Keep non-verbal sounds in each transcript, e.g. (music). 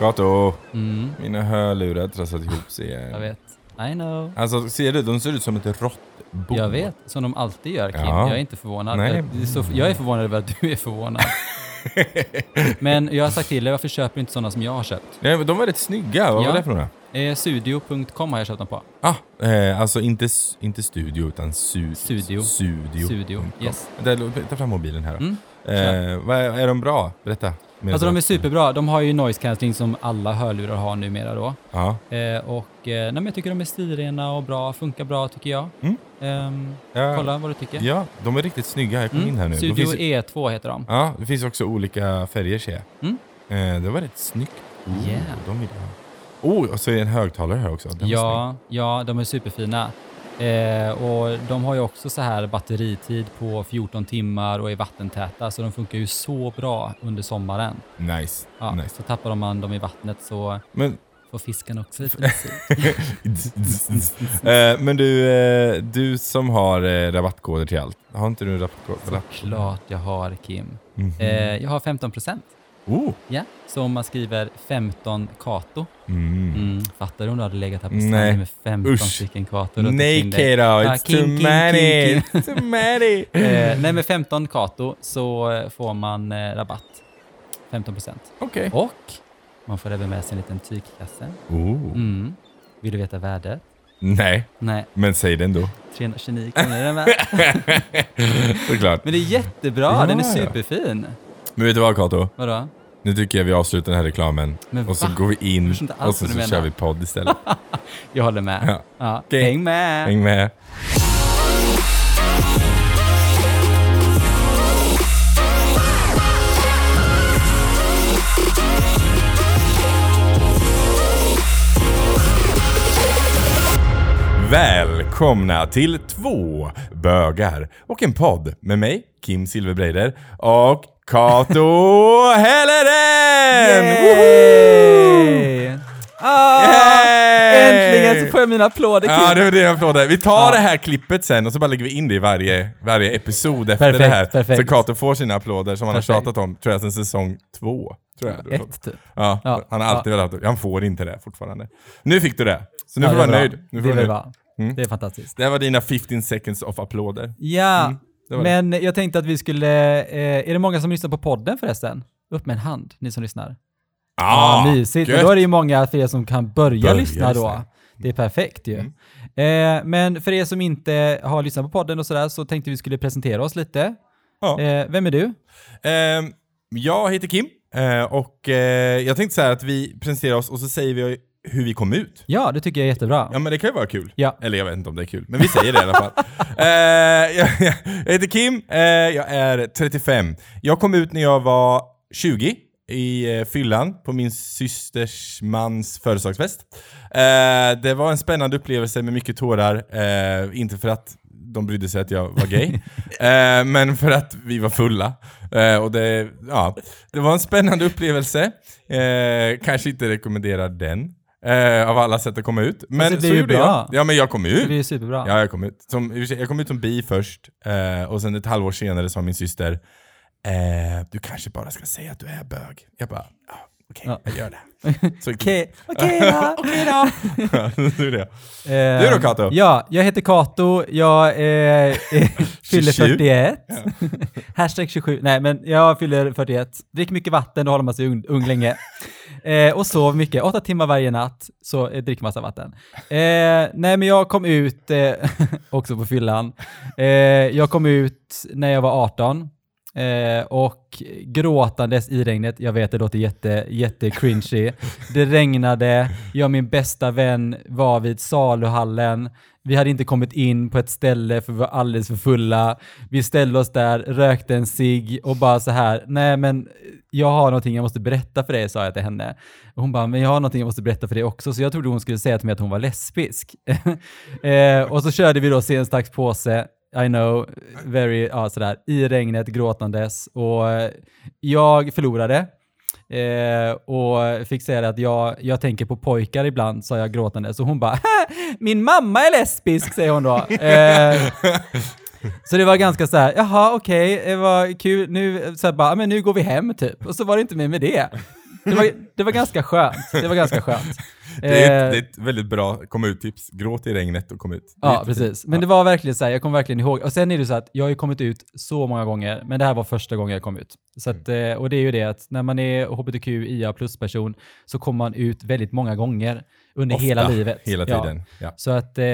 Gato, Mm, mina hörlurar trasslat ihop sig jag igen. vet. I know. Alltså ser du, de ser ut som ett råttbo. Jag vet, som de alltid gör Kim. Ja. Jag är inte förvånad. Nej. Jag, är så, jag är förvånad över att du är förvånad. (laughs) Men jag har sagt till dig, varför köper du inte sådana som jag har köpt? Nej, men de var rätt snygga, vad Ja. var det för några? Eh, Studio.com har jag köpt dem på. Ah, eh, alltså inte, inte studio utan su Studio. Studio, Mm, yes. Ta fram mobilen här. Mm. Eh, är de bra? Berätta. Alltså de är superbra. De har ju noise cancelling som alla hörlurar har numera då. Ja. Eh, och eh, nej, jag tycker de är stilrena och bra, funkar bra tycker jag. Mm. Ehm, Ja, kolla vad du tycker. ja, de är riktigt snygga. Jag kom in här nu. Studio finns, E2 heter de. ja, det finns också olika färger ser jag. Mm. Eh, det var rätt snyggt. Oh, Yeah. De vill jag ha. Oh, och så är det en högtalare här också. Den. Ja, ja, de är superfina. Eh, och de har ju också så här batteritid på 14 timmar och är vattentäta, så de funkar ju så bra under sommaren. Nice. Ja, nice. Så tappar man dem i vattnet så Men, får fisken också lite (laughs) musik. eh, men du, eh, du som har eh, rabattkoder till allt. Har inte du en rabattkod? rabatt- Klart jag har Kim. Mhm. Eh, jag har 15 procent. Oh. Ja, så om man skriver 15 Kato. Mm. Mm. Fattar du om du hade legat här på stranden med 15 Usch. stycken Kato Nej? Kato, Ah, it's king, too king, many! king, (laughs) too many! Eh, nej, med 15 Kato så eh, får man eh, rabatt. 15 procent. Okej. Och man får även med sig en liten tygkasse. Oh. Mm. Vill du veta värdet? Nej, Nej, men säg det ändå. 329 kronor är den med. Såklart. Men det är jättebra, Ja, den är superfin. Men vet du vad Kato? Vadå? Nu tycker jag vi avslutar den här reklamen. Men och så va? går vi in och så, så kör vi podd istället. (laughs) Jag håller med. Ja. Ja. Okej. Häng med! Häng med. Välkomna till två bögar och en podd med mig, Kim Silverbreider och Kato Helleren! Yay! Ah, Yay! Äntligen så får jag mina applåder Kim! Ja, det var det jag applåder. Vi tar Ja. det här klippet sen och så bara lägger vi in det i varje, varje episod efter Perfekt, det här. perfekt. Så Kato får sina applåder som han har Perfekt. tjatat om, tror jag, sedan säsong två. Tror jag. det. Ett typ. Ja, Ja. han har alltid velat ha Han får inte det fortfarande. Nu fick du det. Så nu Ja, får det du vara nöjd. Nu Det får du väl nöjd. Mm. Det är fantastiskt. Det här var dina 15 seconds of applåder. Ja, Mm, var det. men jag tänkte att vi skulle... Eh, är det många som lyssnar på podden förresten? Upp med en hand, ni som lyssnar. Ah, mysigt. gött. Och då är det ju många för er som kan börja, Börja lyssna då. lyssna. Det är perfekt ju. Mm. Eh, men för er som inte har lyssnat på podden och sådär så tänkte vi skulle presentera oss lite. Ja. Eh, vem är du? Ehm, jag heter Kim eh, och eh, jag tänkte så här att vi presenterar oss och så säger vi hur vi kom ut. Ja, det tycker jag är jättebra. Ja men det kan ju vara kul. Ja. Eller jag vet inte om det är kul, men vi säger det i alla fall. (laughs) Eh, (laughs) jag, jag heter Kim, eh, jag är 35. Jag kom ut när jag var 20 i eh, fyllan på min systers mans födelsedagsfest. Eh, det var en spännande upplevelse med mycket tårar, eh, inte för att de brydde sig att jag var gay, (laughs) eh, men för att vi var fulla. Eh, och det, ja, det var en spännande upplevelse. Eh, kanske inte rekommenderar den. Eh, av alla sätt att komma ut. Men det blir så gjorde bra. jag. Ja men jag kom Det ut. blir ju superbra. Ja, jag kom ut. Som, jag kom ut som bi först, eh, och sen ett halvår senare sa min syster eh, Du kanske bara ska säga att du är bög. Jag bara, ja, okej, Ja. jag gör det. (laughs) Så, Okej, okej (laughs) då. Okej då! det är det. Eh, Du då, Kato? Ja, jag heter Kato, jag (laughs) fyller 27. 41. Hashtag 27, nej men jag fyller 41. Dricker mycket vatten, då håller man sig ung, ung länge. Eh, och sov mycket, åtta timmar varje natt, så eh, drick massa vatten. Eh, nej men jag kom ut, eh, (laughs) också på fyllan, eh, jag kom ut när jag var 18. Eh, och gråtandes i regnet, jag vet det låter jätte, jätte cringy. Det regnade, jag och min bästa vän var vid saluhallen. Vi hade inte kommit in på ett ställe för vi var alldeles för fulla. Vi ställde oss där, rökte en cigg och bara så här, nej men jag har någonting jag måste berätta för dig, sa jag till henne. Och hon bara, men jag har någonting jag måste berätta för dig också, så jag trodde hon skulle säga till mig att hon var lesbisk. (laughs) eh, och så körde vi då sen strax påse, I know, very, ja sådär, i regnet gråtandes och eh, jag förlorade. Eh, och fick säga att jag, jag tänker på pojkar ibland, sa jag gråtande. Så hon bara, min mamma är lesbisk, säger hon då. (laughs) Eh, så det var ganska så här, jaha okej, det var kul, nu, så här bara, "Ja, men nu går vi hem typ. Och så var det inte mer med det. det, var, det var ganska skönt. Det var ganska skönt. Det är, ett, Eh, det är ett väldigt bra komma ut-tips. Gråt i regnet och kom ut. Ja, precis. Men det var verkligen så här, jag kommer verkligen ihåg. Och sen är det så att jag har ju kommit ut så många gånger, men det här var första gången jag kom ut. Så att, Mm. eh, och det är ju det att när man är hbtqia plus-person så kommer man ut väldigt många gånger under Ofta, hela livet. Hela tiden. Ja. Så att eh,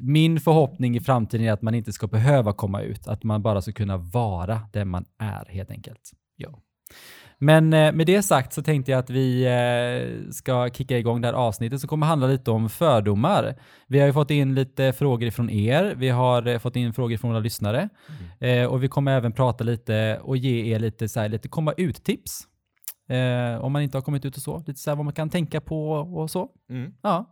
min förhoppning i framtiden är att man inte ska behöva komma ut, att man bara ska kunna vara den man är helt enkelt. Ja. Men eh, med det sagt så tänkte jag att vi eh, ska kicka igång det här avsnittet som kommer handla lite om fördomar. Vi har ju fått in lite frågor från er, vi har eh, fått in frågor från våra lyssnare eh, och vi kommer även prata lite och ge er lite, så här, lite komma ut-tips. Eh, om man inte har kommit ut och så, lite så här vad man kan tänka på och så. Mm. Ja.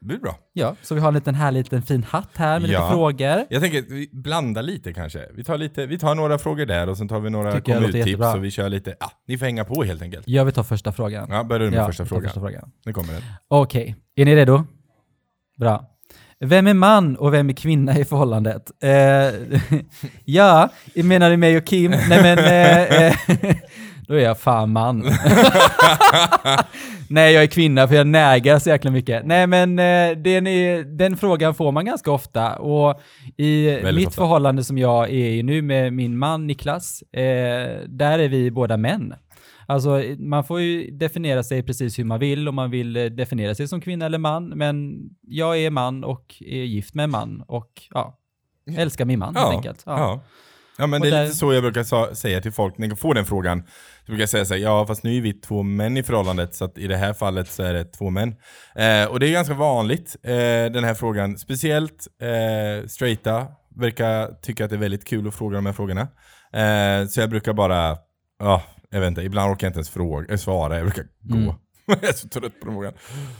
Det blir bra. Ja, så vi har en liten härlig liten fin hatt här med Ja. lite frågor. Jag tänker att vi blandar lite kanske. Vi tar, lite, vi tar några frågor där och sen tar vi några Tycker jag låter kom ut-tips jättebra. och vi kör lite, ja, ni får hänga på helt enkelt. Jag vill ta första frågan. Ja, börjar du med Ja, första frågan. första frågan. Nu kommer den. Okej, är ni redo? Bra. Vem är man och vem är kvinna i förhållandet? Eh, (laughs) ja, menar du mig och Kim? Nej men, eh, eh, (laughs) då är jag fan man. (laughs) Nej, jag är kvinna för jag nägar så jäkla mycket. Nej men, eh, den, är, den frågan får man ganska ofta och i Väldigt mitt ofta. förhållande som jag är i nu med min man Niklas, eh, där är vi båda män. Alltså man får ju definiera sig precis hur man vill om man vill eh, definiera sig som kvinna eller man. Men jag är man och är gift med en man och ja, älskar min man helt Ja, enkelt. ja. Ja. ja. men Och det är där- lite så jag brukar säga till folk när jag får den frågan. Så brukar jag säga så här, ja fast nu är vi två män i förhållandet så att i det här fallet så är det två män. Eh, och det är ganska vanligt, eh, den här frågan. Speciellt eh, straighta verkar tycka att det är väldigt kul att fråga de här frågorna. Eh, så jag brukar bara, ja, jag vet inte, ibland orkar jag inte ens fråga, äh, svara, jag brukar gå. Mm. (laughs) jag är så trött på den frågan.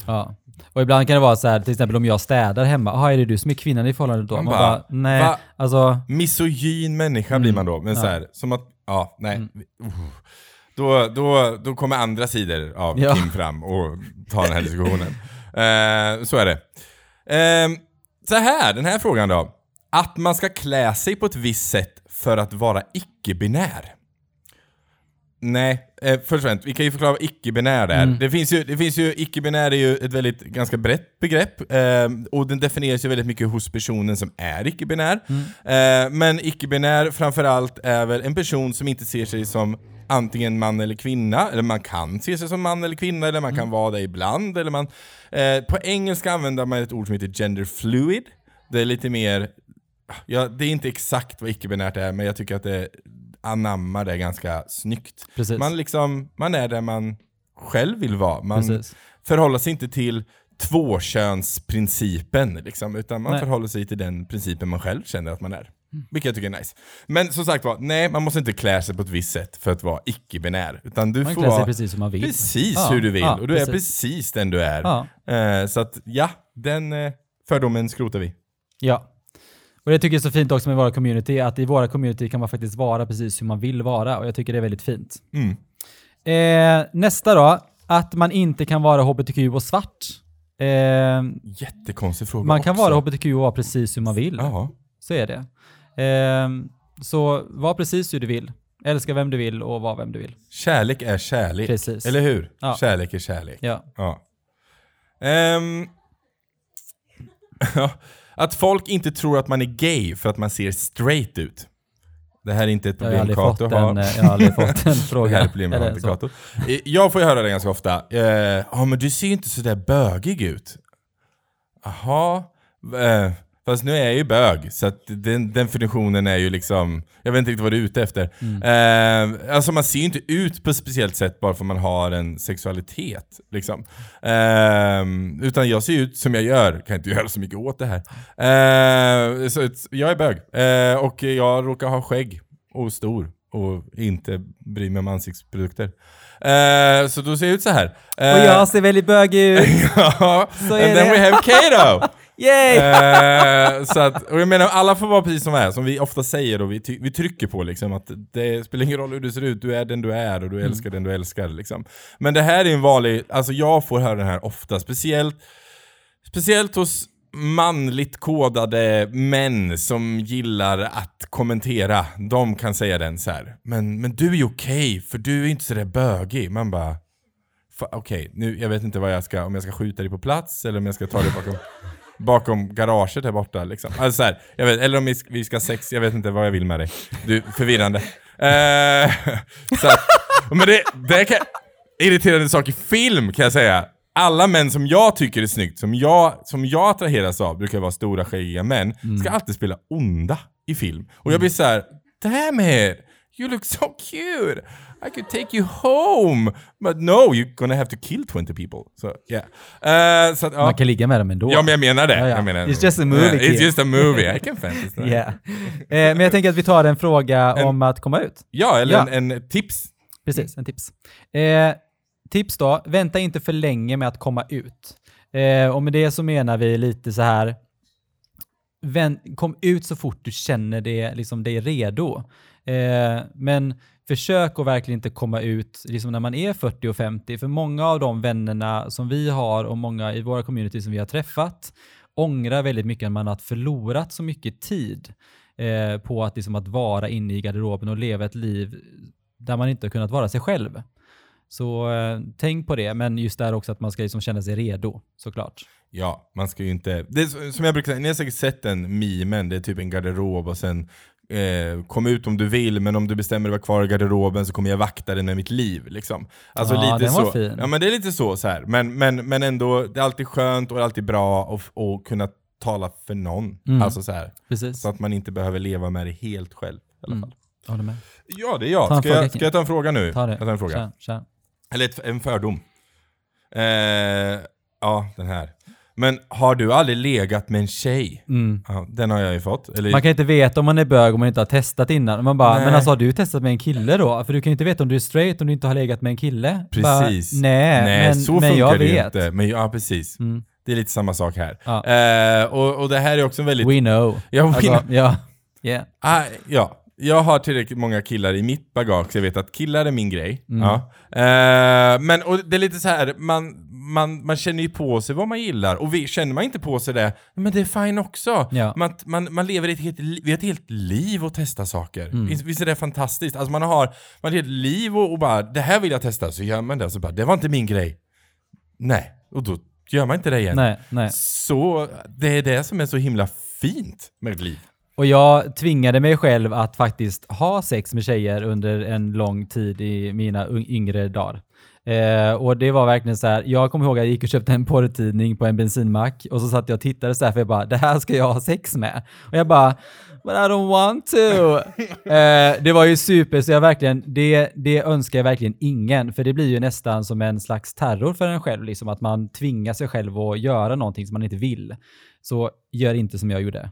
Ja. Och ibland kan det vara så här, till exempel om jag städar hemma, jaha är det du som är kvinnan i förhållandet då? Man Man, bara, bara, nej, va? alltså, Misogyn människa blir man då, men Ja. så här, som att, ja, nej. Mm. Uh. Då, då, då kommer andra sidor av Ja. Kim fram och tar den här diskussionen. (laughs) Eh, så är det. Eh, så här, den här frågan då. Att man ska klä sig på ett visst sätt för att vara icke-binär. Nej, eh, först och främst, vi kan ju förklara vad icke-binär är. Det finns ju, det finns ju icke-binär är ju ett väldigt ganska brett begrepp eh, och den definieras ju väldigt mycket hos personen som är icke-binär. Eh, men icke-binär framförallt är väl en person som inte ser sig som antingen man eller kvinna, eller man kan se sig som man eller kvinna, eller man kan vara det ibland, eller man... Eh, på engelska använder man ett ord som heter gender fluid. Det är lite mer Ja, det är inte exakt vad icke-binärt är, men jag tycker att det anammar det ganska snyggt. precis. Man, liksom, man är där man själv vill vara. Man precis. förhåller sig inte till tvåkönsprincipen, liksom, utan man Nej. förhåller sig till den principen man själv känner att man är. Vilket jag tycker är nice. Men som sagt var, nej, man måste inte klä sig på ett visst sätt för att vara icke-binär. Utan du Man får klär sig precis som man vill. precis Ja, hur du vill, ja, och du precis. är precis den du är. Ja. Eh, så att, ja, den eh, fördomen skrotar vi. Ja. Och det tycker jag är så fint också med våra community, att i våra community kan man faktiskt vara precis hur man vill vara och jag tycker det är väldigt fint. Mm. Eh, nästa då, att man inte kan vara hbtq och svart. Eh, Jättekonstig fråga man kan också. vara hbtq och vara precis hur man vill. Ja. Så är det. Eh, så var precis hur du vill. Älska vem du vill och var vem du vill. Kärlek är kärlek. Precis. Eller hur? Ja. Kärlek är kärlek. Ja. Ja. Ehm. (laughs) Att folk inte tror att man är gay för att man ser straight ut. Det här är inte ett problem Kato har. eh, jag har aldrig fått en (laughs) Det fråga. här är problemet Eller inte. Kato. Eh, Jag får ju höra det ganska ofta. Eh, Ja men du ser ju inte sådär bögig ut. Jaha. Eh, fast nu är jag ju bög, så att den definitionen är ju liksom... Jag vet inte riktigt vad du är ute efter. Eh, alltså man ser ju inte ut på ett speciellt sätt bara för att man har en sexualitet. Liksom. Eh, utan jag ser ut som jag gör, kan inte göra så mycket åt det här. Eh, så jag är bög. Eh, och jag råkar ha skägg och stor och inte bry mig om ansiktsprodukter. Eh, så då ser jag ut så här. Eh, Och jag ser väldigt bögig ut. (laughs) ja, and then det. we have Kato! (laughs) Yay! Eh, så att, och jag menar, alla får vara precis som är, som vi ofta säger och vi, ty- vi trycker på liksom, att det spelar ingen roll hur du ser ut, du är den du är och du Mm. älskar den du älskar. Liksom. Men det här är en vanlig, alltså jag får höra den här ofta, speciellt, speciellt hos manligt kodade män som gillar att kommentera. De kan säga den så här. Men, men du är ju okej, för du är inte sådär bögig. Man bara, okej, nu, jag vet inte vad jag ska, om jag ska skjuta dig på plats eller om jag ska ta dig bakom, bakom garaget här borta liksom. Alltså så här, jag vet, eller om vi ska, sex, jag vet inte vad jag vill med dig. Du, förvirrande. Eh, så att, men det, det kan, irriterande sak i film kan jag säga. Alla män som jag tycker är snyggt, som jag, som jag attraheras av, brukar vara stora skäggiga män, ska alltid spela onda i film. Och jag blir så här: damn it! You look so cute! I could take you home! But no, you're gonna have to kill 20 people. Så, yeah. Så att, ja. Man kan ligga med dem ändå. Ja men jag menar det. Ja, ja. Jag menar, It's just a movie, Yeah, It's just a movie. I can (laughs) fantasy. Yeah. Eh, men jag tänker att vi tar en fråga om att komma ut. Ja, eller Ja. En, en tips. Precis, en tips. Eh, tips då, vänta inte för länge med att komma ut. Eh, och med det så menar vi lite så här, vänt, kom ut så fort du känner det, liksom, dig redo. Eh, men försök att verkligen inte komma ut liksom när man är 40 och 50, för många av de vännerna som vi har och många i våra community som vi har träffat ångrar väldigt mycket att man har förlorat så mycket tid eh, på att, liksom, att vara inne i garderoben och leva ett liv där man inte har kunnat vara sig själv. Så eh, tänk på det, men just där också att man ska liksom känna sig redo såklart. Ja, man ska ju inte... Det är som jag brukar säga, ni har säkert sett den memen, det är typ en garderob och sen eh, kom ut om du vill, men om du bestämmer dig att vara kvar i garderoben så kommer jag vakta den med mitt liv. Liksom. Alltså Ja, lite den var så. fin. Ja men det är lite så, så här. Men, men, men ändå, det är alltid skönt och det är alltid bra att kunna tala för någon. Mm. Alltså så här. Precis. Så att man inte behöver leva med det helt själv. I alla Mm. fall. Håller med. Ja, det är jag. Ska, fråga, jag. Ska jag ta en fråga nu? Ta det. Jag tar en fråga. Tja, tja. Eller ett, en fördom. Eh, ja, den här. Men har du aldrig legat med en tjej? Mm. Ja, den har jag ju fått. Eller, Man kan inte veta om man är bög om man inte har testat innan. Man bara, Nej. men alltså har du testat med en kille då? För du kan ju inte veta om du är straight om du inte har legat med en kille. precis. Bara, nej, Nej, men, så men funkar jag det vet. inte. Men, ja, precis. Mm. Det är lite samma sak här. Ja. Eh, och, och det här är också en väldigt... We know. Ja, we Alltså, know. ja. Yeah. Ah, ja, jag har tillräckligt många killar i mitt bagage, så jag vet att killar är min grej. Mm. Ja. Eh, men och det är lite så här, man, man, man känner ju på sig vad man gillar, och vi, känner man inte på sig det, men det är fine också. Ja. Man, man, man lever ett helt, vi har ett helt liv att testa saker. Mm. Visst, är det fantastiskt? Alltså man har, man har ett helt liv och, och bara, det här vill jag testa, så gör man det, så bara, det var inte min grej. Nej, och då gör man inte det igen. Nej, nej. Så det är det som är så himla fint med ett liv. Och jag tvingade mig själv att faktiskt ha sex med tjejer under en lång tid i mina yngre dagar. Eh, och det var verkligen så här, jag kommer ihåg att jag gick och köpte en porrtidning på en bensinmack och så satt jag och tittade så här för jag bara, det här ska jag ha sex med. Och jag bara, but I don't want to. (laughs) eh, det var ju super, så jag verkligen, det, det önskar jag verkligen ingen, för det blir ju nästan som en slags terror för en själv, liksom att man tvingar sig själv att göra någonting som man inte vill. Så gör inte som jag gjorde.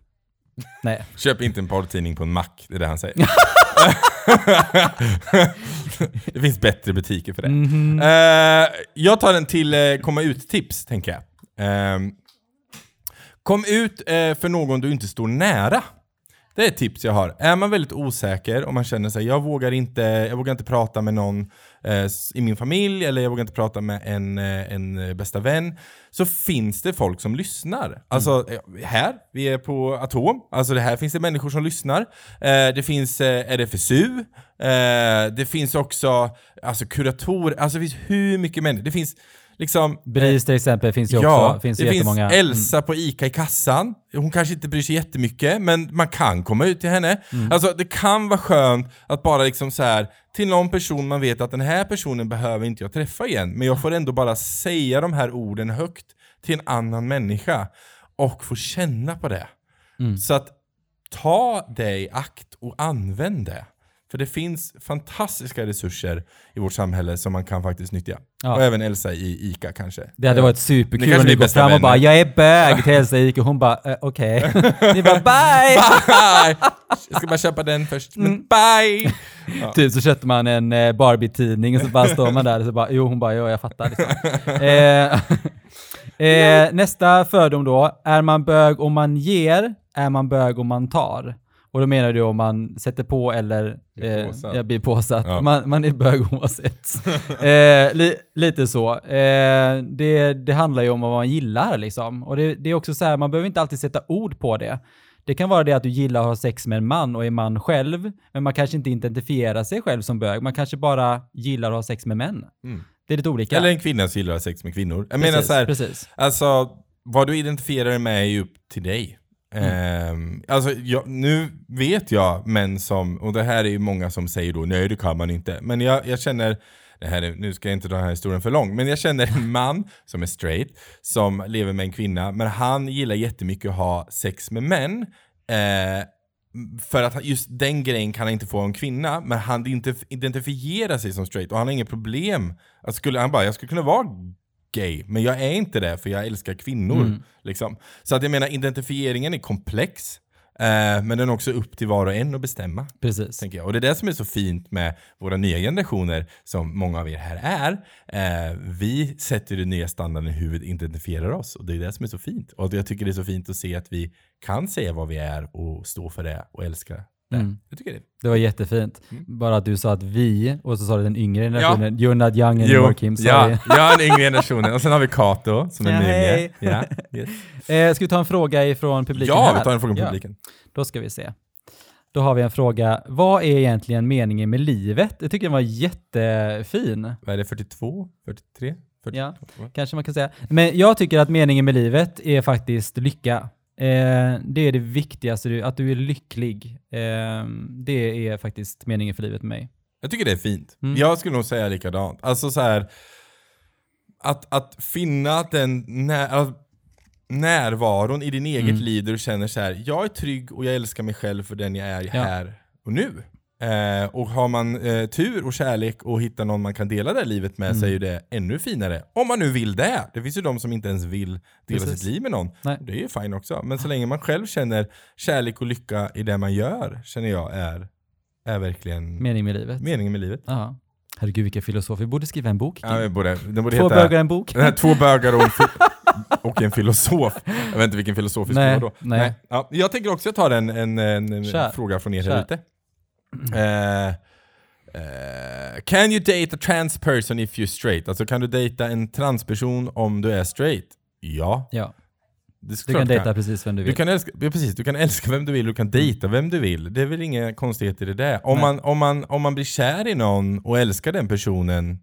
Nej. (laughs) Köp inte en porrtidning på en mack, det är det han säger. (laughs) (laughs) det finns bättre butiker för det. Mhm. Eh, jag tar en till eh, komma ut-tips, tänker jag. Ehm, kom ut eh, för någon du inte står nära. Det är ett tips jag har. Är man väldigt osäker och man känner sig jag vågar inte, jag vågar inte prata med någon i min familj eller jag vågar inte prata med en, eh, en eh, bästa vän. Så finns det folk som lyssnar. Alltså eh, här, vi är på Atom. Alltså det här finns det människor som lyssnar. Eh, det finns eh, RFSU. Eh, det finns också alltså kurator. Alltså det finns hur mycket människor. Det finns liksom... BRIS till exempel finns ju Ja, också. Finns det finns. Elsa på ICA i kassan. Hon kanske inte bryr sig jättemycket, men man kan komma ut till henne. Mm. Alltså det kan vara skönt att bara liksom så här till någon person man vet att den här personen behöver inte jag träffa igen, men jag får ändå bara säga de här orden högt till en annan människa och få känna på det. Mm. Så att ta dig akt och använd det. För det finns fantastiska resurser i vårt samhälle som man kan faktiskt nyttja. Ja. Och även Elsa i ICA kanske. Det hade varit Ni superkul om ni går fram och bara. “Jag är bög” till Elsa gick och hon bara eh, “Okej”. (laughs) Ni bara “Bye!” Bye! Jag ska bara köpa den först, men bye! Ja. (laughs) Typ så köpte man en eh, Barbie-tidning och så bara står man där och så bara “Jo” hon bara “Jo, jag fattar”. Liksom. (laughs) eh, eh, nästa fördom då. Är man bög om man ger? Är man bög om man tar? Och då menar du om man sätter på eller Blir eh, påsatt. ja, blir påsatt. Ja. Man, man är bög oavsett. (laughs) eh, li, lite så. Eh, det, det handlar ju om vad man gillar liksom. Och det, det är också så här, man behöver inte alltid sätta ord på det. Det kan vara det att du gillar att ha sex med en man och är man själv, men man kanske inte identifierar sig själv som bög. Man kanske bara gillar att ha sex med män. Mm. Det är lite olika. Eller en kvinna som gillar att ha sex med kvinnor. Jag menar precis, så här, precis. alltså vad du identifierar dig med är ju upp till dig. Ehm, alltså jag, nu vet jag män som, och det här är ju många som säger då nej det kan man inte. Men jag, jag känner, det här är, nu ska jag inte dra den här historien för lång, men jag känner en man som är straight, som lever med en kvinna, men han gillar jättemycket att ha sex med män. Eh, för att just den grejen kan han inte få av en kvinna, men han identifierar sig som straight och han har inget problem. Att skulle, han bara, jag skulle kunna vara gay, men jag är inte det för jag älskar kvinnor. Mm. Liksom. Så att jag menar, identifieringen är komplex, eh, men den är också upp till var och en att bestämma. Precis. Tänker jag. Och det är det som är så fint med våra nya generationer, som många av er här är. Eh, vi sätter den nya standarden i hur vi identifierar oss. Och det är det som är så fint. Och jag tycker det är så fint att se att vi kan säga vad vi är och stå för det och älska det. Mm. Jag tycker det. Det var jättefint. Mm. Bara att du sa att vi, och så sa du den yngre generationen. You're not young anymore Kim, sorry. ja, jag är den yngre generationen. Och sen har vi Kato som är Ja, hej. Ja, yes. (laughs) Eh, ska vi ta en fråga ifrån publiken ja, här? vi tar en fråga från Ja, publiken. Då ska vi se. Då har vi en fråga. Vad är egentligen meningen med livet? Jag tycker den var jättefin. Vad är det, 42? 43? 42? Ja. Kanske man kan säga. Men jag tycker att meningen med livet är faktiskt lycka. Eh, det är det viktigaste, att du är lycklig. Eh, det är faktiskt meningen för livet med mig. Jag tycker det är fint. Mm. Jag skulle nog säga likadant. Alltså så här att, att finna den när, att närvaron i din eget Mm. liv där du känner så här: jag är trygg och jag älskar mig själv för den jag är Ja. här och nu. Eh, och har man eh, tur och kärlek och hittar någon man kan dela det här livet med Mm. så är ju det ännu finare. Om man nu vill det. Det finns ju de som inte ens vill dela Precis. sitt liv med någon. Nej. Det är ju fine också. Men så länge man själv känner kärlek och lycka i det man gör, känner jag är, är verkligen Mening med livet. meningen med livet. Ja. Herregud vilken filosof. Vi borde skriva en bok. Ja, det borde, det borde Två heta bögar en bok. (laughs) den här två bögar och en, (laughs) och en filosof. Jag vet inte vilken filosof vi skulle Nej, då. nej. Ja, jag tänker också ta en, en, en fråga från er här ute. Eh, can you date a trans person if you're straight? Alltså kan du dejta en transperson om du är straight? Ja. Ja, du kan du dejta precis vem du Du vill. kan, älska, ja, precis, du kan älska vem du vill, du kan dejta vem du vill. Det är väl inga konstigheter i det. Om Nej. man, om, man, om man blir kär i någon och älskar den personen,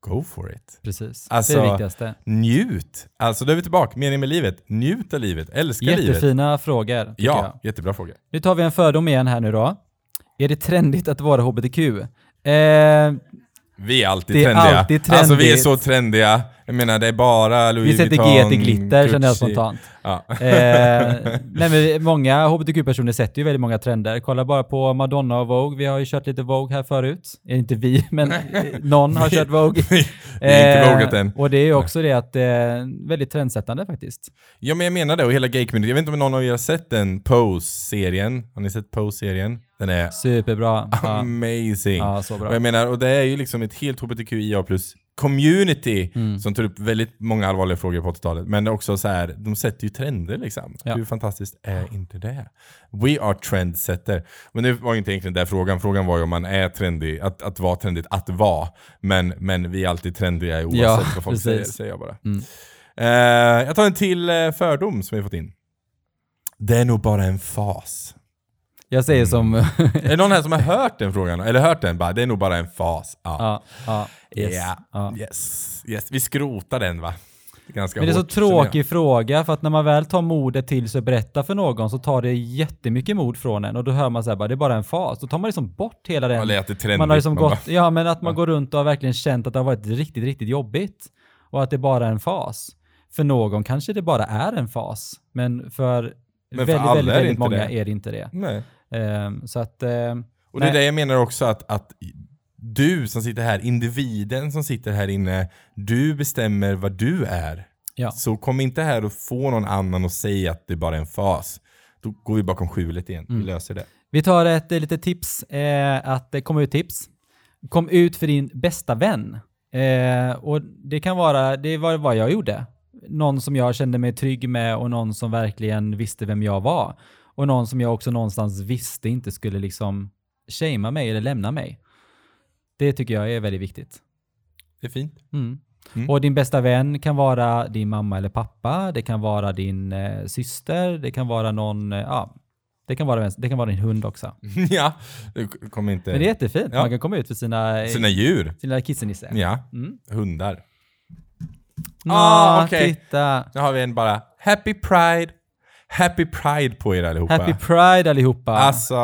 go for it. Precis. Alltså- det är det viktigaste. Njut! Alltså då är vi tillbaka, meningen med livet. Njut av livet, älska livet. Jättefina frågor. tycker jag. Ja, jättebra fråga. Nu tar vi en fördom igen här nu då. Är det trendigt att vara HBTQ? Eh, Vi är alltid Det är trendiga. alltid Alltså vi är så trendiga. Jag menar det är bara Louis vi sätter Vuitton, G till glitter känner jag spontant. Ja. Eh, nej men många HBTQ-personer sätter ju väldigt många trender. Kolla bara på Madonna och Vogue. Vi har ju kört lite Vogue här förut. Eh, inte vi, (laughs) men eh, någon har kört Vogue. (laughs) vi är inte Eh, vågat än. Och det är ju också det att det är väldigt trendsättande faktiskt. Ja men jag menar det, och hela gay community. Jag vet inte om någon av er har sett den Pose-serien? Har ni sett Pose-serien? Den är Superbra. Ja, amazing. ja så Och bra. jag menar, och det är ju liksom ett helt hbtqia plus community Mm. som tar upp väldigt många allvarliga frågor på 80-talet. Men också så här, de sätter ju trender liksom. Ja. Hur fantastiskt är inte det? We are trendsetter. Men det var ju inte egentligen den frågan. Frågan var ju om man är trendig, att, att vara trendigt att vara. Men, men vi är alltid trendiga oavsett Ja, vad folk säger, säger jag bara. Mm. Eh, jag tar en till eh, fördom som vi fått in. Det är nog bara en fas. Jag säger som... är det någon här som har hört den frågan? Eller hört den? Bara, det är nog bara en fas. Ja. ja, ja, yes. Ja. ja. Yes. yes. Vi skrotar den va? Ganska Men det är så hårt, jag. tråkig fråga för att när man väl tar modet till sig och berättar för någon så tar det jättemycket mod från en och då hör man så här bara, det är bara en fas. Då tar man liksom bort hela den. Är trendigt. Man har liksom man gått, ja men att man går runt och har verkligen känt att det har varit riktigt, riktigt jobbigt. Och att det bara är en fas. För någon kanske det bara är en fas. Men för, Men för väldigt, väldigt, väldigt många det. är det inte det. Nej. Ehm, så att, ehm, Och det är det jag menar också att, att du som sitter här, individen som sitter här inne, du bestämmer vad du är. ja. Så kom inte här och få någon annan att säga att det bara är en fas. Då går vi bakom skjulet igen. Mm. Vi löser det. Vi tar ett eh, litet tips, eh, att komma ut tips. Kom ut för din bästa vän. Eh, och det kan vara, det var vad jag gjorde. Någon som jag kände mig trygg med och någon som verkligen visste vem jag var. Och någon som jag också någonstans visste inte skulle liksom shamea mig eller lämna mig. Det tycker jag är väldigt viktigt. Det är fint. Mm. Mm. Och din bästa vän kan vara din mamma eller pappa, det kan vara din eh, syster, det kan vara någon, eh, ja, Det kan vara, det kan vara din hund också. (laughs) ja, det kommer inte... Men det är jättefint. Ja. Man kan komma ut för sina, Sina djur. sina kissenisse. Ja, Mm. hundar. Nå, Ah, okej. titta. Nu har vi en bara Happy Pride. Happy Pride på er allihopa. Happy Pride allihopa. Alltså,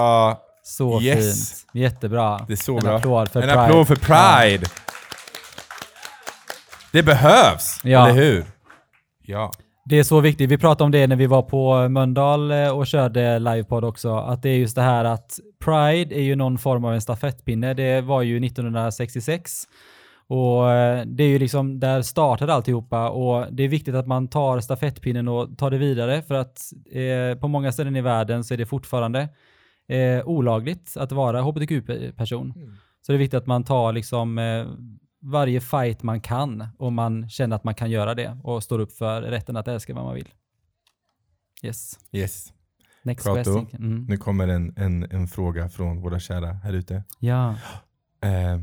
så yes. fint. Jättebra. det är så en bra. applåd för en Pride. applåd för Pride. Det behövs, Ja. eller hur? Ja. Det är så viktigt. Vi pratade om det när vi var på Mölndal eh, och körde livepodd också. Att det är just det här att Pride är ju någon form av en stafettpinne. Det var ju 1966. Och eh, det är ju liksom, där startade alltihopa och det är viktigt att man tar stafettpinnen och tar det vidare för att eh, på många ställen i världen så är det fortfarande eh, olagligt att vara hbtq-person. Så det är viktigt att man tar liksom eh, varje fight man kan och man känner att man kan göra det och står upp för rätten att älska vad man vill. Yes. Yes. Next Prato. Mm. Nu kommer en, en, en fråga från våra kära här ute. Ja. Eh,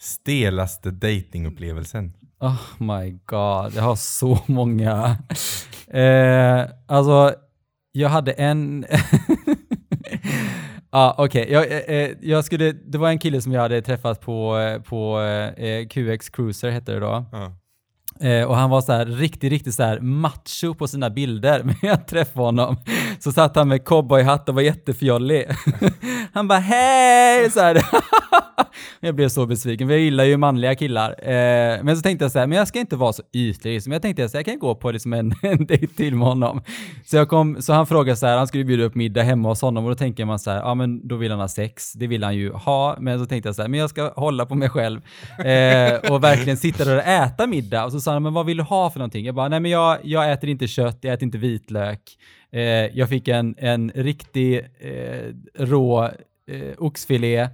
stelaste datingupplevelsen? Oh my god, jag har så många. eh, alltså, jag hade en... Ja, (laughs) okej. Jag, eh, eh, jag skulle, det var en kille som jag hade träffat på, eh, på eh, QX Cruiser, hette det då. Ja. Eh, och han var så här riktigt, riktigt så här macho på sina bilder. (laughs) Men jag träffade honom så satt han med cowboyhatt och var jättefjollig. (laughs) han bara hej! Så här. (laughs) jag blev så besviken, för jag gillar ju manliga killar. Eh, men så tänkte jag så här, men jag ska inte vara så ytlig. Liksom. Jag tänkte att jag kan gå på liksom en, (laughs) en dejt till med honom. Så, jag kom, så han frågade så här, han skulle bjuda upp middag hemma hos honom och då tänker man så här, ja men då vill han ha sex. Det vill han ju ha. Men så tänkte jag så här, men jag ska hålla på mig själv eh, och verkligen sitta där och äta middag. Och så sa han, men vad vill du ha för någonting? Jag bara, nej men jag, jag äter inte kött, jag äter inte vitlök. Eh, jag fick en, en riktig eh, rå eh, oxfilé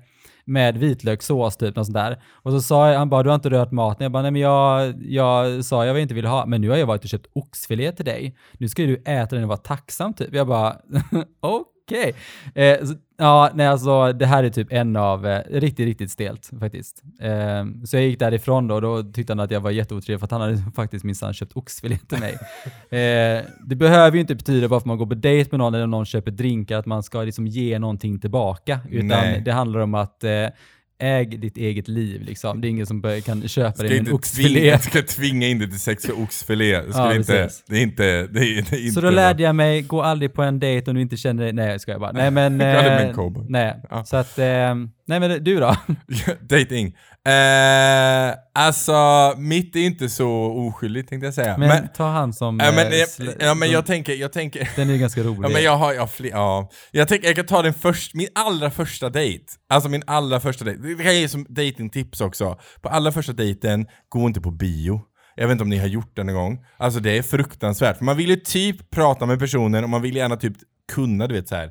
med vitlökssås typ, något sånt där. Och så sa jag, han bara, du har inte rört maten. Jag bara, nej men jag, jag sa jag inte ville ha, men nu har jag varit och köpt oxfilé till dig. Nu ska du äta den och vara tacksam typ. Jag bara, (laughs) okej. Eh, så- ja, nej alltså det här är typ en av, eh, riktigt, riktigt stelt faktiskt. Eh, så jag gick därifrån då och då tyckte han att jag var jätteotrevlig för att han hade (laughs) faktiskt minsann köpt oxfilé till mig. (laughs) Eh, det behöver ju inte betyda bara för att man går på dejt med någon eller någon köper drinkar att man ska liksom ge någonting tillbaka. Utan Nej. det handlar om att eh, äg ditt eget liv liksom. Det är ingen som kan köpa dig en inte oxfilé. tvinga, (laughs) ska tvinga in dig till sex för oxfilé. Ja, inte, det är inte... Det är, det är inte Så då lärde jag mig, gå aldrig på en dejt om du inte känner dig, nej ska jag bara. Nej men... (laughs) Eh, nej, Ja. så att, eh, nej men du då? (laughs) Dating. Eh, alltså, mitt är inte så oskyldigt tänkte jag säga. Men, men, ta han som... ja, men, eh, ja, men jag tänker, jag tänker... Den är ganska rolig. Ja men jag har, jag fler, ja. Jag tänker, jag kan ta den först, min allra första dejt. Alltså min allra första dejt. Det kan jag ge som datingtips också. På allra första dejten, gå inte på bio. Jag vet inte om ni har gjort det någon gång. Alltså det är fruktansvärt. För man vill ju typ prata med personen och man vill gärna typ kunna, du vet så här.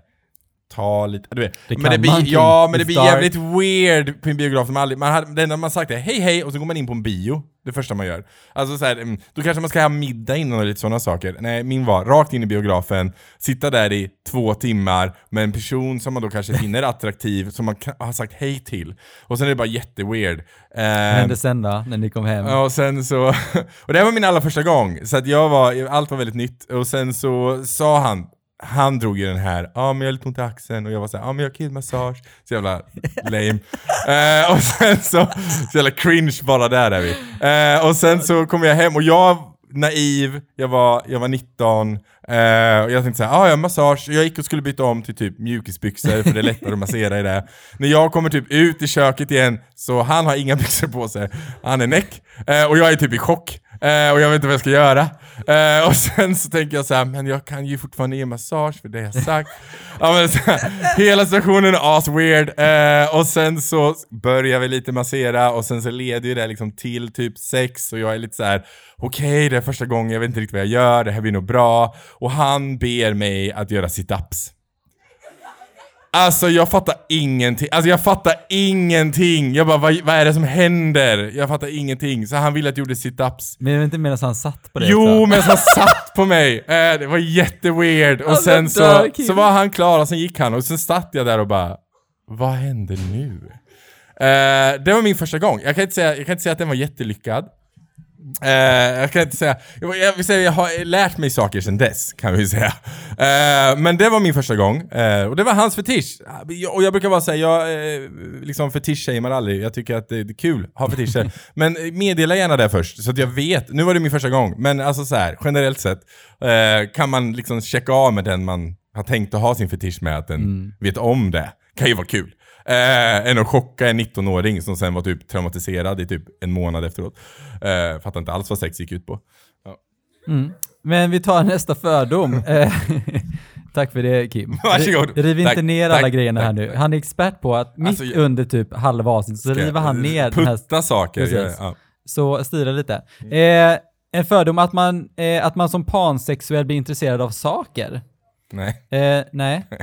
Ta lite, du vet. Det men det blir, ja men det blir jävligt weird på en biograf. Man aldrig, man har, det enda man sagt är hej hej och så går man in på en bio. Det första man gör. Alltså så här, mm, då kanske man ska ha middag innan och lite sådana saker. Nej, min var rakt in i biografen, sitta där i två timmar med en person som man då kanske finner (laughs) attraktiv, som man har sagt hej till. Och sen är det bara jätteweird. Vad Eh, hände sen då, när ni kom hem? Och sen så... (laughs) Och det här var min allra första gång, så att jag var, allt var väldigt nytt. Och sen så sa han, han drog ju den här, ja men jag har lite ont i axeln och jag var såhär, ja men jag har killmassage. Så jävla lame. (laughs) eh, och sen så, så jävla cringe bara där är vi. Eh, och sen så kom jag hem och jag, naiv, jag var, jag var 19, eh, och jag tänkte såhär, ah, jag har massage, jag gick och skulle byta om till typ mjukisbyxor för det är lättare att massera i det. När jag kommer typ ut i köket igen, så han har inga (laughs) byxor på sig, han är näck, eh, och jag är typ i chock. Eh, och jag vet inte vad jag ska göra. Eh, och sen så tänker jag så här, men jag kan ju fortfarande ge massage för det jag sagt. ja, men så här, hela situationen är as weird. Eh, och sen så börjar vi lite massera och sen så leder ju det liksom till typ sex och jag är lite så här: okej det är första gången, jag vet inte riktigt vad jag gör, det här blir nog bra. Och han ber mig att göra sit-ups. Alltså jag fattar ingenting, alltså jag fattar ingenting. Jag bara, vad, vad är det som händer? Jag fattar ingenting. Så han ville att jag gjorde sit-ups. Men jag vet inte medan han satt på det Jo, men han (laughs) satt på mig! Eh, det var jätteweird. Och Alltså, sen så, så var han klar och sen gick han och sen satt jag där och bara, vad händer nu? Eh, det var min första gång. Jag kan, inte säga, jag kan inte säga att den var jättelyckad. Eh, jag kan inte säga, jag, jag vill säga jag har lärt mig saker sedan dess, kan vi säga. Eh, men det var min första gång, eh, och det var hans fetisch. Och jag brukar bara säga, jag eh, liksom fetisch-shamear aldrig, jag tycker att det är kul att ha fetischer. (laughs) men meddela gärna det först, så att jag vet. Nu var det min första gång, men alltså så här, generellt sett, kan man liksom checka av med den man har tänkt att ha sin fetisch med, att den vet om det. Kan ju vara kul. Eh, än att chocka en 19-åring som sen var typ traumatiserad i typ en månad efteråt. Eh, fattar inte alls vad sex gick ut på. Men vi tar nästa fördom. (laughs) Eh, Tack för det Kim. Varsågod. Riv inte Tack, ner tack, alla grejerna här tack, nu. tack. Han är expert på att mitt Alltså, under typ halva avsnittet så river han ner den här Putta saker. Precis. Ja. Så styra lite. Mm. Eh, en fördom att man, eh, att man som pansexuell blir intresserad av saker. Nej. Eh, nej. (laughs)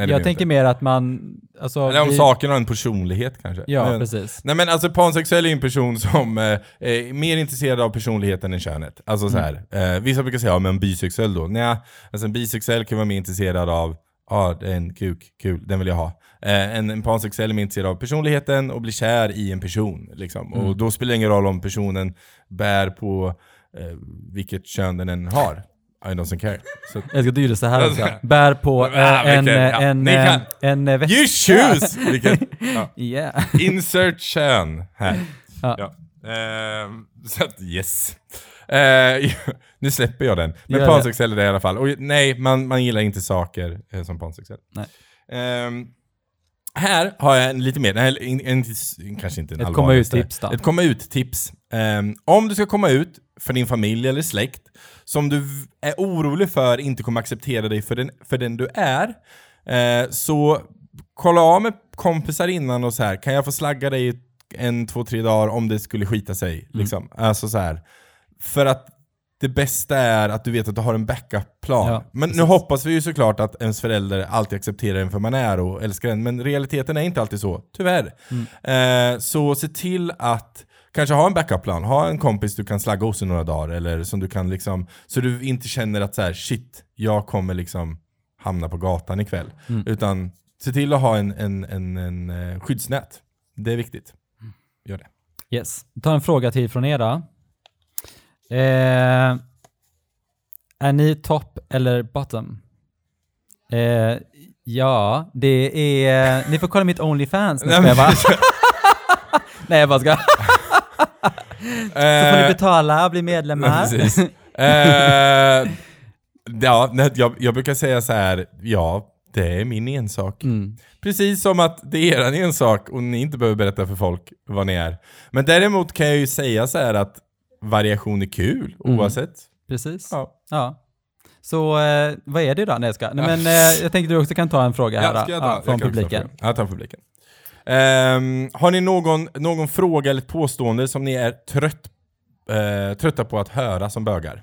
Nej, det jag blir tänker inte. mer att man... Alltså, Eller om vi- saken har en personlighet kanske. Ja, Men- precis. Nej men alltså pansexuell är en person som eh, är mer intresserad av personligheten än könet. Alltså så här. Eh, vissa brukar säga, ja men bisexuell då? Nej, alltså en bisexuell kan vara mer intresserad av, ja ah, en kuk, kul, den vill jag ha. Eh, en, en pansexuell är mer intresserad av personligheten och blir kär i en person. Liksom. Och då spelar det ingen roll om personen bär på eh, vilket kön den än har. I don't care. Så, Jag ska dyra så här Alltså, också. Bär på Ja, en, vilken- eh, ja, en, eh, en väska. you choose! Vilket, ja. (laughs) Yeah. Insert kön här. Ja. Ja. Ehm, så att, yes. Eh, (laughs) nu släpper jag den. Men pansexuell är det i alla fall. Och nej, man, man gillar inte saker eh, som pansexuell. Nej. Ehm, här har jag en lite mer, nej, en, en, en, kanske inte en Ett komma ut sådär. tips då. Ett komma ut-tips. Ehm, om du ska komma ut för din familj eller släkt som du är orolig för inte kommer acceptera dig för den, för den du är, eh, så kolla av med kompisar innan och så här. kan jag få slagga dig en, två, tre dagar om det skulle skita sig? Mm. Liksom. Alltså så här. För att det bästa är att du vet att du har en backup-plan. Ja, men nu precis. hoppas vi ju såklart att ens förälder alltid accepterar en för man är och älskar en, men realiteten är inte alltid så, tyvärr. Mm. Eh, så se till att kanske ha en backup-plan, ha en kompis du kan slagga hos i några dagar, eller som du kan liksom, så du inte känner att så här, shit, jag kommer liksom hamna på gatan ikväll. Mm. Utan se till att ha en, en, en, en eh, skyddsnät. Det är viktigt. Gör det. Yes. Tar en fråga till från er då. Eh, är ni top eller bottom? Eh, ja, det är... Ni får kolla mitt Onlyfans ska jag bara. Nej, jag bara ska. (laughs) Så får ni betala och bli medlemmar. (laughs) Eh, ja, nej, jag, jag brukar säga så här, ja, det är min ensak. Mm. Precis som att det är er ensak och ni inte behöver berätta för folk vad ni är. Men däremot kan jag ju säga så här att variation är kul Mm. oavsett. Precis. Ja. Ja. Så eh, vad är det då? Nej, jag ska. Nej, men eh, jag tänkte du också kan ta en fråga här Ja, då, jag ja, jag från publiken. frågan. Ja, ta publiken. Ehm, har ni någon, någon fråga eller ett påstående som ni är trött, eh, trötta på att höra som bögar?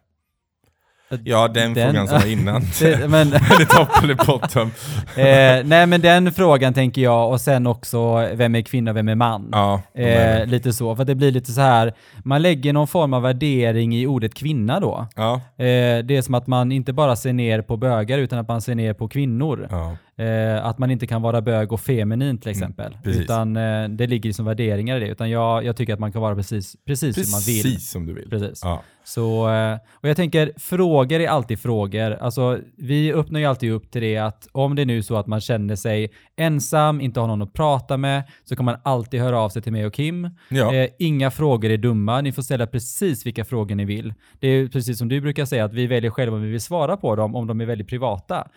Ja, den, Den- frågan som var innan. (laughs) Det, men, (laughs) eller topp eller bottom. (laughs) eh, nej men den frågan tänker jag och sen också vem är kvinna och vem är man? Ja, är- Eh, lite så, för det blir lite så här, man lägger någon form av värdering i ordet kvinna då. ja, Eh, det är som att man inte bara ser ner på bögar utan att man ser ner på kvinnor. ja. Eh, att man inte kan vara bög och feminin till exempel. Mm, precis. utan eh, det ligger som värderingar i det. Utan jag, jag tycker att man kan vara precis, precis, hur man vill. Precis som du vill. Precis. Ja. Så, eh, och jag tänker, frågor är alltid frågor. Alltså, vi öppnar ju alltid upp till det att om det är nu så att man känner sig ensam, inte har någon att prata med, så kan man alltid höra av sig till mig och Kim. Ja. Eh, inga frågor är dumma, ni får ställa precis vilka frågor ni vill. Det är precis som du brukar säga, att vi väljer själva om vi vill svara på dem, om de är väldigt privata.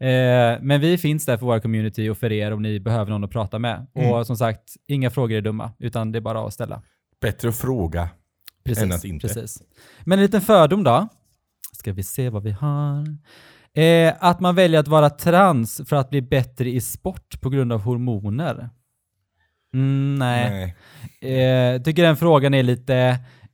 Eh, men vi finns där för våra community och för er om ni behöver någon att prata med. Mm. Och som sagt, inga frågor är dumma, utan det är bara att ställa. Bättre att fråga. Precis, än att inte. Precis. Men en liten fördom då. Ska vi se vad vi har. Eh, att man väljer att vara trans för att bli bättre i sport på grund av hormoner. Mm, nej. Nej. Eh, tycker den frågan är lite...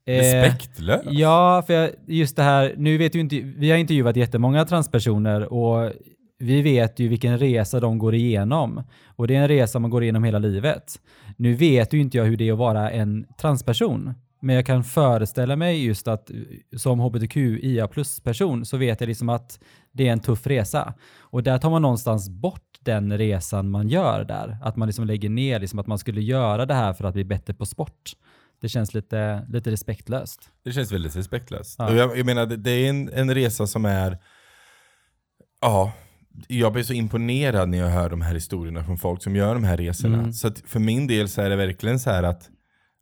eh, Respektlös. Ja, för jag- just det här, nu vet ju inte, vi har intervjuat jättemånga transpersoner och vi vet ju vilken resa de går igenom. Och det är en resa man går igenom hela livet. Nu vet ju inte jag hur det är att vara en transperson. Men jag kan föreställa mig just att eh, som hbtqia plus-person så vet jag liksom att det är en tuff resa. Och där tar man någonstans bort den resan man gör där. Att man liksom lägger ner liksom att man skulle göra det här för att bli bättre på sport. Det känns lite, lite respektlöst. Det känns väldigt respektlöst. Ja. Jag, jag menar, det, det är en, en resa som är... Ja, jag blir så imponerad när jag hör de här historierna från folk som gör de här resorna. Mm. Så för min del så är det verkligen så här att,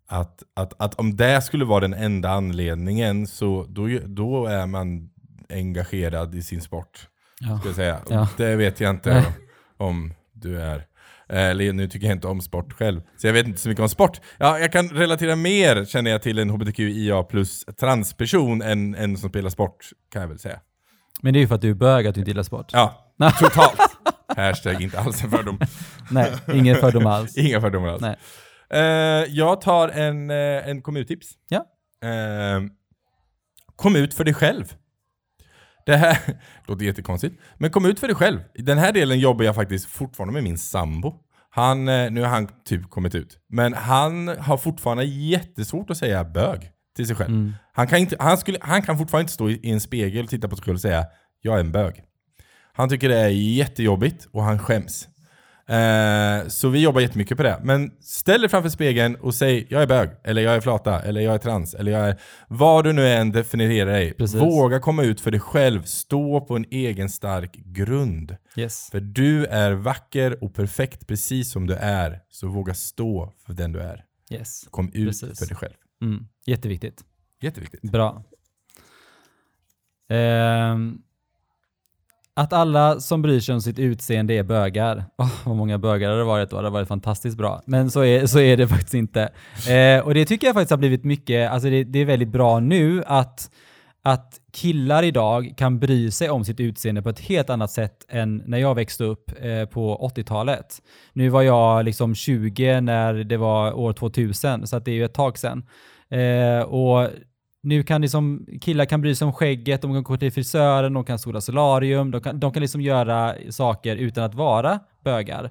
att, att, att om det skulle vara den enda anledningen så då, då är man engagerad i sin sport. Ja. Ska jag säga. Ja. Det vet jag inte Nej. om du är. Eller nu tycker jag inte om sport själv, så jag vet inte så mycket om sport. Ja, jag kan relatera mer känner jag till en hbtqia plus transperson än en som spelar sport, kan jag väl säga. Men det är ju för att du är bög att du inte gillar sport. Ja, totalt. (laughs) Hashtag inte alls en fördom. Nej, ingen fördom alls. (laughs) Inga fördomar alls. Nej. Eh, jag tar en, uh, en kom ut-tips. Ja. Eh, kom ut för dig själv. Det här (laughs) låter jättekonstigt, men kom ut för dig själv. I den här delen jobbar jag faktiskt fortfarande med min sambo. Han, eh, nu har han typ kommit ut, men han har fortfarande jättesvårt att säga bög till sig själv. Mm. Han, kan inte, han, skulle, han kan fortfarande inte stå i, i en spegel och titta på sig själv och säga jag är en bög. Han tycker det är jättejobbigt och han skäms. Eh, så vi jobbar jättemycket på det. Men ställ dig framför spegeln och säg jag är bög, eller jag är flata, eller jag är trans, eller jag är... Vad du nu än definierar dig. Precis. Våga komma ut för dig själv. Stå på en egen stark grund. Yes. För du är vacker och perfekt precis som du är. Så våga stå för den du är. Yes. Kom ut Precis. för dig själv. Mm. Jätteviktigt. Jätteviktigt. Bra. Ehm, att alla som bryr sig om sitt utseende är bögar. Åh, vad många bögar det har varit då. Det har varit fantastiskt bra. Men så är, så är det (laughs) faktiskt inte. Eh, och det tycker jag faktiskt har blivit mycket, alltså det, det är väldigt bra nu att, att killar idag kan bry sig om sitt utseende på ett helt annat sätt än när jag växte upp eh, på 80-talet. Nu var jag liksom 20 när det var år 2000, så det är ju ett tag sedan. Eh, och nu kan liksom, killar kan bry sig om skägget, de kan gå till frisören, de kan sola solarium, de kan, de kan liksom göra saker utan att vara bögar.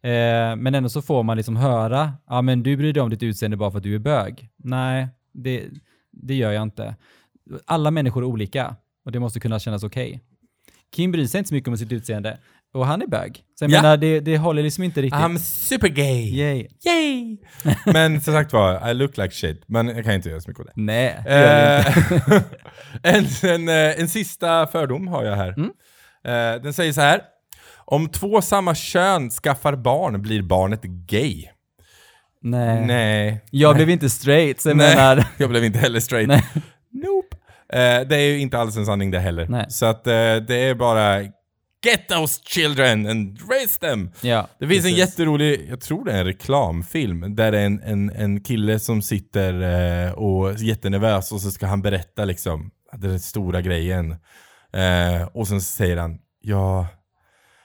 Eh, men ändå så får man liksom höra, ja men du bryr dig om ditt utseende bara för att du är bög. Nej, det, det gör jag inte. Alla människor är olika och det måste kunna kännas okej. Kim bryr sig inte så mycket om sitt utseende och han är bög. Så jag Ja. menar, det, det håller liksom inte riktigt. I'm super gay! Yay. Yay! (laughs) Men som sagt var, I look like shit. Men jag kan inte göra så mycket åt det. Nej, det gör det inte. Eh, (laughs) en, en, eh, en sista fördom har jag här. Mm. Eh, den säger så här. Om två samma kön skaffar barn blir barnet gay. Nej. Nej. Jag blev inte straight, så jag Nej. menar... (laughs) Jag blev inte heller straight. Nej. Nope. Eh, det är ju inte alls en sanning det heller. Nej. Så att eh, det är bara Get those children and raise them! Ja, Det finns en precis. jätterolig, jag tror det är en reklamfilm, där det är en, en, en kille som sitter eh, och är jättenervös och så ska han berätta liksom den stora grejen. Eh, och sen säger han, ja,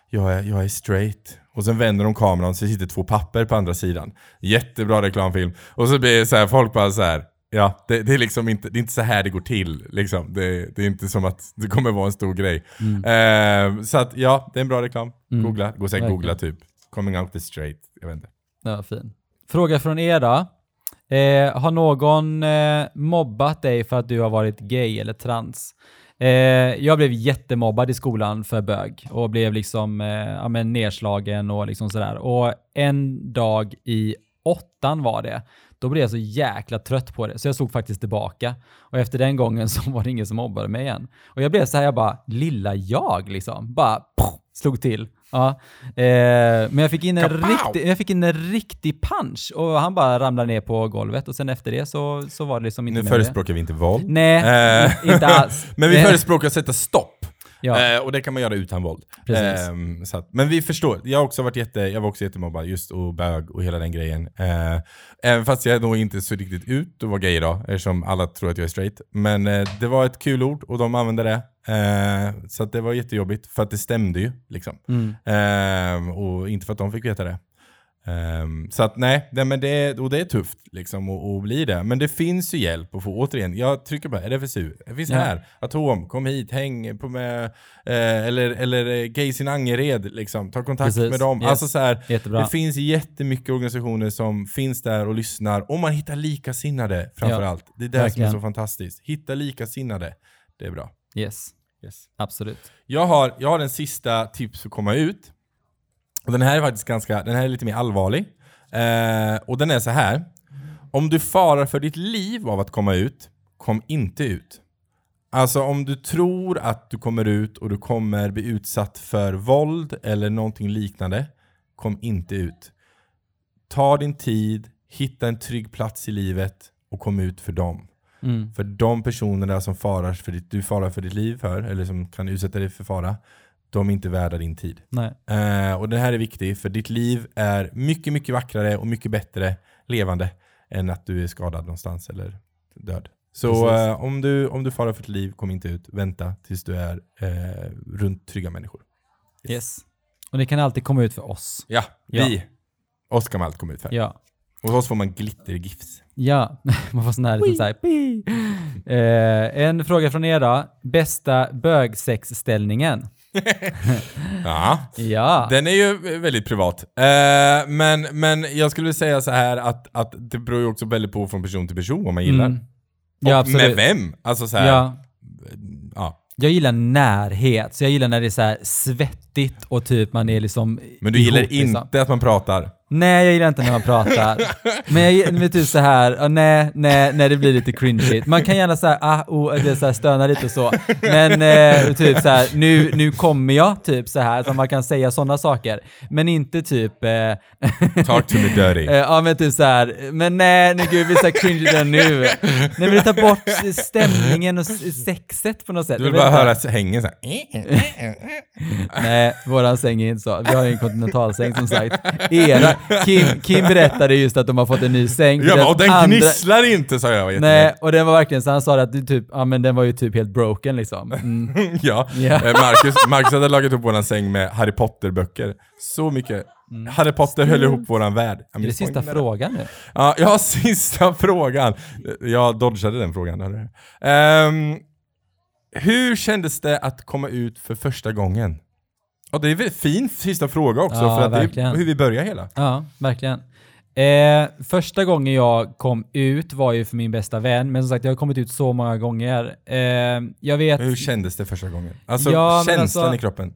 jag är, jag är straight. Och sen vänder de kameran så sitter två papper på andra sidan. Jättebra reklamfilm. Och så blir det så här, folk bara så här. Ja, det, det är liksom inte, det är inte så här det går till. Liksom. Det, det är inte som att det kommer vara en stor grej. Eh, så att ja, det är en bra reklam. Mm. Googla, gå Verkligen. googla typ. Coming out the straight. Jag vet inte. Ja, fin. Fråga från er då. Eh, har någon eh, mobbat dig för att du har varit gay eller trans? Eh, jag blev jättemobbad i skolan för bög och blev liksom eh, ja, men nedslagen och liksom sådär. Och en dag i åttan var det, då blev jag så jäkla trött på det så jag slog faktiskt tillbaka. Och efter den gången så var det ingen som mobbade mig igen. Och jag blev så här, jag bara, lilla jag liksom, bara poff, slog till. Ja. Eh, men jag fick, in en Kapow! riktig, jag fick in en riktig punch och han bara ramlade ner på golvet och sen efter det så, så var det liksom inte Nu med det. förespråkar vi inte våld. Nej, Eh, inte alls. (laughs) Men vi Eh, förespråkar att sätta stopp. Ja, Eh, och det kan man göra utan våld. Ehm, så att, men vi förstår. Jag har också varit jätte, jag var också jättemobbad just och bög och hela den grejen. Eh, även fast jag nog inte så riktigt ut och var gay idag, eftersom alla tror att jag är straight. Men eh, det var ett kul ord och de använde det. Eh, så det var jättejobbigt, för att det stämde ju. Liksom. mm, Ehm, och inte för att de fick veta det. Ehm, så att nej, det, men det, är- och det är tufft liksom att att bli det. Men det finns ju hjälp att få. Återigen, jag trycker på RFSU. Det finns Ja. här. Atom, kom hit, häng på med, eh, eller, eller eh, Gays in Angered, liksom. ta kontakt Precis. med dem. Yes. Alltså så här, det finns jättemycket organisationer som finns där och lyssnar. Och man hittar likasinnade framförallt. Det är det som är så fantastiskt. Hitta likasinnade. Det är bra. Yes, Yes. absolut. Jag har, jag har en sista tips för att komma ut. Och den här är faktiskt ganska, den här är lite mer allvarlig. Eh, och den är så här. Om du farar för ditt liv av att komma ut, kom inte ut. Alltså om du tror att du kommer ut och du kommer bli utsatt för våld eller någonting liknande, kom inte ut. Ta din tid, hitta en trygg plats i livet och kom ut för dem. Mm. För de personerna som farar för ditt, du farar för ditt liv för, eller som kan utsätta dig för fara, de är inte värda din tid. Eh, och det här är viktigt, för ditt liv är mycket, mycket vackrare och mycket bättre levande än att du är skadad någonstans eller död. Så eh, om, du, om du farar för ditt liv, kom inte ut. Vänta tills du är eh, runt trygga människor. Yes. Och det kan alltid komma ut för oss. Ja, Ja. vi. Oss kan man allt komma ut för. Ja. Och oss får man glittergifs. Ja, (laughs) man får sån här liten så här, pi. (laughs) eh, En fråga från er då. Bästa bögsexställningen? (laughs) Ja. Ja. Den är ju väldigt privat. Eh, men, men jag skulle säga så här att, att det beror ju också väldigt på från person till person vad man gillar. Mm. Ja, och med vem? Alltså så här, Ja. ja. Jag gillar närhet, så jag gillar när det är så här svettigt och typ man är liksom Men du ihop, gillar liksom. inte att man pratar? Nej, jag gillar inte när man pratar. Men jag gillar typ så här, ja, nej, nej, nej, det blir lite cringeigt. Man kan gärna så här, ah, oh, det så här, stöna lite och så. Men eh, typ så här, nu, nu kommer jag, typ så här, så man kan säga sådana saker. Men inte typ, eh, (laughs) Talk to me dirty. eh, ja men typ så här, men nej, nej gud, vi är så här cringe nu. Nej men det tar bort stämningen och sexet på något sätt. Du vill vet bara höra hängen såhär. Nej, våran säng är inte så. Vi har ju en kontinentalsäng som sagt. Era, Kim, Kim berättade just att de har fått en ny säng. Jag bara, och den andra- gnisslar inte sa jag. Nej, och den var verkligen så han sa att du typ, ja men den var ju typ helt broken liksom. Mm. (laughs) ja. Ja. Eh, Marcus, Marcus hade lagat upp våran säng med Harry Potter-böcker. Så mycket. Harry Potter höll ihop våran värld. Mm. Är det sista frågan nu? Ja, ja, (laughs) sista frågan. Jag dodgade den frågan. Ehm, hur kändes det att komma ut för första gången? Och det är väl fin sista fråga också, Ja, för att det är hur vi börjar hela. Ja, verkligen. Eh, första gången jag kom ut var ju för min bästa vän, men som sagt jag har kommit ut så många gånger. Eh, jag vet... Hur kändes det första gången? Alltså Ja, känslan alltså- i kroppen.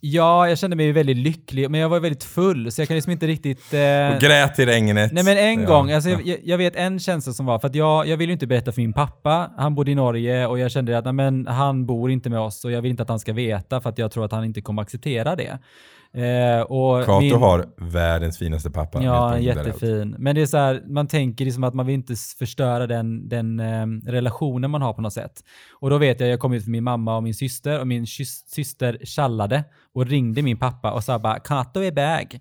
Ja, jag kände mig väldigt lycklig, men jag var väldigt full, så jag kan liksom inte riktigt... Eh, Och grät i regnet. Nej men en Ja, gång, alltså, ja. jag, jag vet en känsla som var, för att jag, jag ville inte berätta för min pappa, han bodde i Norge och jag kände att nej, men, han bor inte med oss och jag vill inte att han ska veta för att jag tror att han inte kommer acceptera det. Eh, och Kato min- har världens finaste pappa. Ja, jättefin. Men det är så här, man tänker liksom att man vill inte förstöra den, den eh, relationen man har på något sätt. Och då vet jag, jag kom ut för min mamma och min syster och min sys- syster tjallade och ringde min pappa och sa bara “Kato är bag”.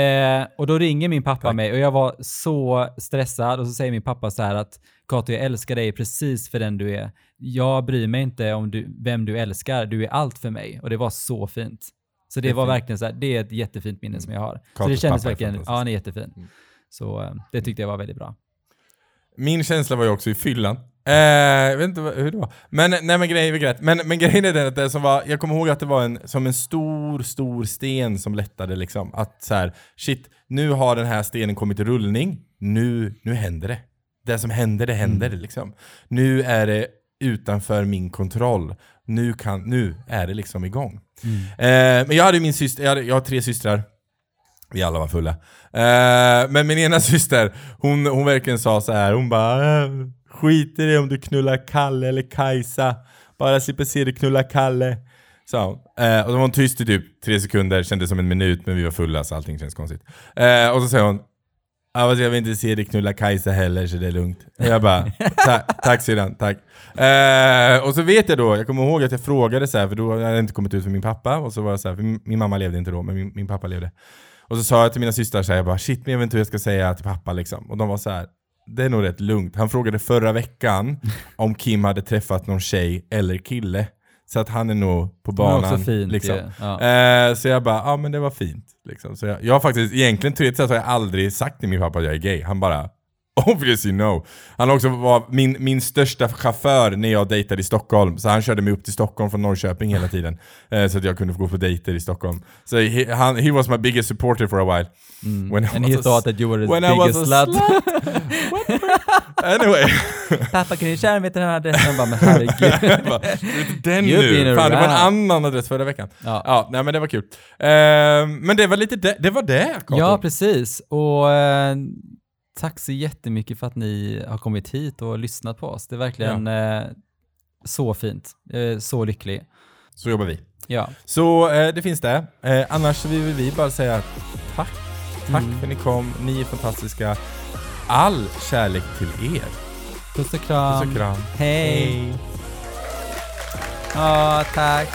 Eh, och då ringer min pappa mig och jag var så stressad och så säger min pappa så här att Kato, jag älskar dig precis för den du är. Jag bryr mig inte om du, vem du älskar, du är allt för mig. Och det var så fint. Så det, Det var fint. verkligen så här, det är ett jättefint minne som jag har. så det Katos kändes verkligen, ja han är jättefin. Mm. Så eh, det tyckte jag var väldigt bra. Min känsla var ju också i fyllan. Eh, jag vet inte hur det var. Men, nej men grejen rätt. Men, men grejen är den att det som var, jag kommer ihåg att det var en, som en stor, stor sten som lättade liksom. Att så här, shit, nu har den här stenen kommit i rullning, nu, nu händer det. Det som händer, det händer liksom. Nu är det utanför min kontroll. Nu, kan, nu är det liksom igång. Eh, men jag hade min syster, jag, hade, jag har tre systrar. Vi alla var fulla. Eh, men min ena (laughs) syster, hon, hon verkligen sa så här. hon bara äh, Skiter i om du knullar Kalle eller Kajsa, bara slipper se dig knulla Kalle. Sa hon. Eh, och då var hon tyst i typ tre sekunder, kändes som en minut, men vi var fulla så allting känns konstigt. Eh, och så säger hon jag vill inte se dig knulla Kajsa heller så det är lugnt. Och jag bara, "Ta- tack syrran, tack. Eh, och så vet jag då, jag kommer ihåg att jag frågade så här, för då hade jag inte kommit ut för min pappa, och så var jag så här, för min, min mamma levde inte då, men min, min pappa levde. Och så sa jag till mina systrar så här, jag bara shit, men jag vet inte hur jag ska säga till pappa liksom. Och de var så här, det är nog rätt lugnt. Han frågade förra veckan (laughs) om Kim hade träffat någon tjej eller kille. Så att han är nog på banan. också fint liksom. Ja. Eh, så jag bara, ja men det var fint. Liksom. Så jag, jag har faktiskt, egentligen teoretiskt har jag aldrig sagt till min pappa att jag är gay. Han bara, (laughs) obviously no. Han också var min, min största chaufför när jag dejtade i Stockholm. Så han körde mig upp till Stockholm från Norrköping hela tiden. (laughs) Eh, så att jag kunde få gå på dejter i Stockholm. Så he, han, he was my biggest supporter for a while. When I And he thought that you were when his biggest a slut. (laughs) Anyway. Pappa kan du köra mig till den här adressen? Bara, men herregud. Jag bara, "Det är inte den nu. Fan, det var en annan adress förra veckan. Ja. Ja, nej men det var kul. Ehm, men det var lite det, det var det, Kato. Ja, precis. Och eh, Tack så jättemycket för att ni har kommit hit och lyssnat på oss. Det är verkligen eh, så fint. Eh, så lycklig. Så jobbar vi. Ja. Så eh, det finns det. Annars vill vi bara säga tack. Tack Mm. för att ni kom. Ni är fantastiska. All kärlek till er. Puss och kram. Puss och kram. Hej. Ja, tack.